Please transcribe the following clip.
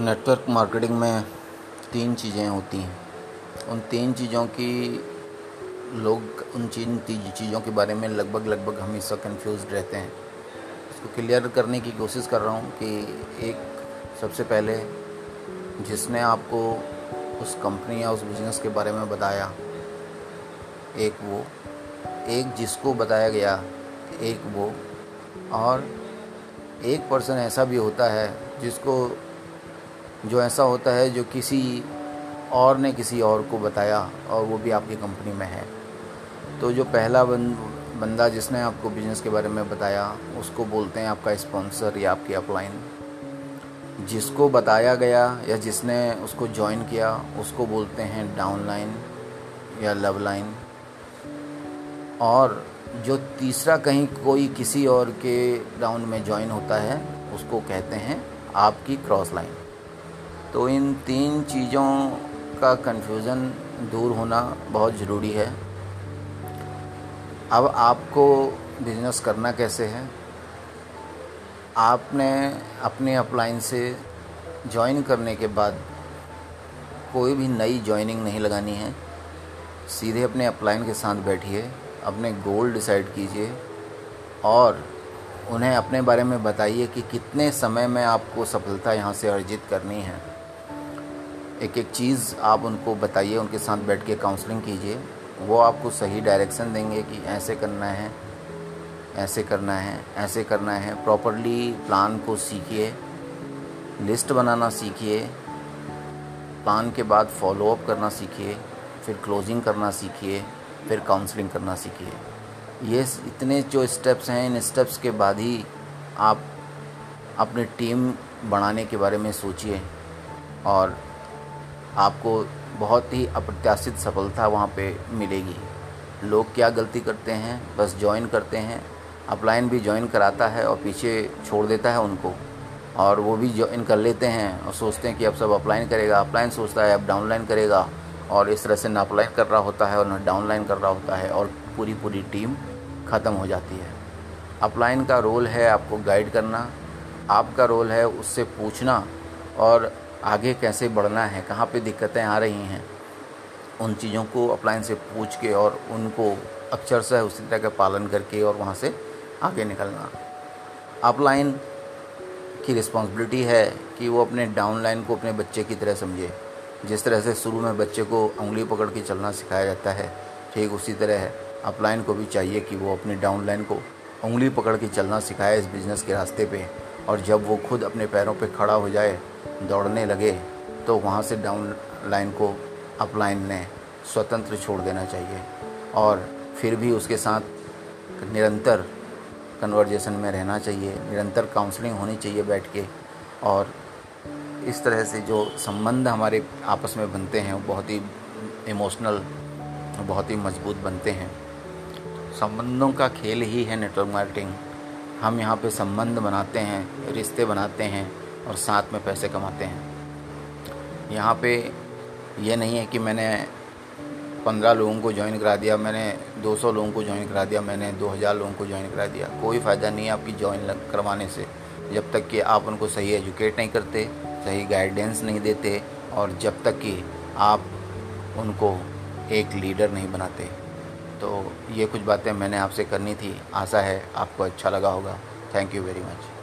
Network marketing में तीन चीज़ें होती हैं। उन तीन चीज़ों की लोग, उन तीन चीज़ों के बारे में लगभग लगभग हमेशा कंफ्यूज रहते हैं। इसको क्लियर करने की कोशिश कर रहा हूँ कि एक सबसे पहले जिसने आपको उस कंपनी या उस बिज़नेस के बारे में बताया, एक वो, एक जिसको बताया गया, एक वो, और एक पर्सन ऐसा भी होता है जिसको जो ऐसा होता है जो किसी और ने किसी और को बताया और वो भी आपकी कंपनी में है। तो जो पहला बंदा जिसने आपको बिज़नेस के बारे में बताया, उसको बोलते हैं आपका स्पॉन्सर या आपकी अपलाइन जिसको बताया गया या जिसने उसको ज्वाइन किया, उसको बोलते हैं डाउनलाइन या लव लाइन और जो तीसरा कहीं कोई किसी और के राउंड में ज्वाइन होता है, उसको कहते हैं आपकी क्रॉस लाइन तो इन तीन चीज़ों का कन्फ्यूज़न दूर होना बहुत ज़रूरी है। अब आपको बिज़नेस करना कैसे है? आपने अपने अपलाइन से ज्वाइन करने के बाद कोई भी नई ज्वाइनिंग नहीं लगानी है। सीधे अपने अपलाइन के साथ बैठिए। अपने गोल डिसाइड कीजिए और उन्हें अपने बारे में बताइए कि कितने समय में आपको सफलता यहाँ से अर्जित करनी है। एक एक चीज़ आप उनको बताइए, उनके साथ बैठ के काउंसलिंग कीजिए। वो आपको सही डायरेक्शन देंगे कि ऐसे करना है, ऐसे करना है, ऐसे करना है। प्रॉपरली प्लान को सीखिए लिस्ट बनाना सीखिए प्लान के बाद फॉलो अप करना सीखिए, फिर क्लोजिंग करना सीखिए। फिर काउंसलिंग करना सीखिए। ये इतने जो स्टेप्स हैं, इन स्टेप्स के बाद ही आप अपनी टीम बढ़ाने के बारे में सोचिए और आपको बहुत ही अप्रत्याशित सफलता वहाँ पे मिलेगी। लोग क्या गलती करते हैं, बस ज्वाइन करते हैं। अपलाइन भी ज्वाइन कराता है और पीछे छोड़ देता है उनको और वो भी ज्वाइन कर लेते हैं और सोचते हैं कि अब सब अपलाइन करेगा, अपलाइन सोचता है, अब डाउनलाइन करेगा। और इस तरह से ना अपलाइन कर रहा होता है और ना डाउनलाइन कर रहा होता है और पूरी पूरी टीम ख़त्म हो जाती है। अपलाइन का रोल है आपको गाइड करना, आपका रोल है उससे पूछना और आगे कैसे बढ़ना है, कहाँ पे दिक्कतें आ रही हैं, उन चीज़ों को अपलाइन से पूछ के और उनको अक्षर से उसी तरह का पालन करके और वहाँ से आगे निकलना। अपलाइन की रिस्पॉन्सिबिलिटी है कि वो अपने डाउन लाइन को अपने बच्चे की तरह समझे। जिस तरह से शुरू में बच्चे को उंगली पकड़ के चलना सिखाया जाता है, ठीक उसी तरह है। अपलाइन को भी चाहिए कि वो अपने डाउन लाइन को उंगली पकड़ के चलना सिखाए इस बिज़नेस के रास्ते पे। और जब वो खुद अपने पैरों पे खड़ा हो जाए, दौड़ने लगे तो वहाँ से डाउन लाइन को अपलाइन ने स्वतंत्र छोड़ देना चाहिए। और फिर भी उसके साथ निरंतर कन्वर्जेशन में रहना चाहिए, निरंतर काउंसलिंग होनी चाहिए बैठ के। और इस तरह से जो संबंध हमारे आपस में बनते हैं, वो बहुत ही इमोशनल बहुत ही मज़बूत बनते हैं। संबंधों का खेल ही है नेटवर्क मार्केटिंग हम यहाँ पे संबंध बनाते हैं, रिश्ते बनाते हैं और साथ में पैसे कमाते हैं। यहाँ पे ये नहीं है कि मैंने पंद्रह लोगों को ज्वाइन करा दिया, मैंने दो सौ लोगों को ज्वाइन करा दिया, मैंने दो हज़ार लोगों को ज्वाइन करा दिया। कोई फ़ायदा नहीं है आपकी ज्वाइन करवाने से। जब तक कि आप उनको सही एजुकेट नहीं करते, सही गाइडेंस नहीं देते और जब तक कि आप उनको एक लीडर नहीं बनाते। तो ये कुछ बातें मैंने आपसे करनी थी। आशा है आपको अच्छा लगा होगा। Thank you very much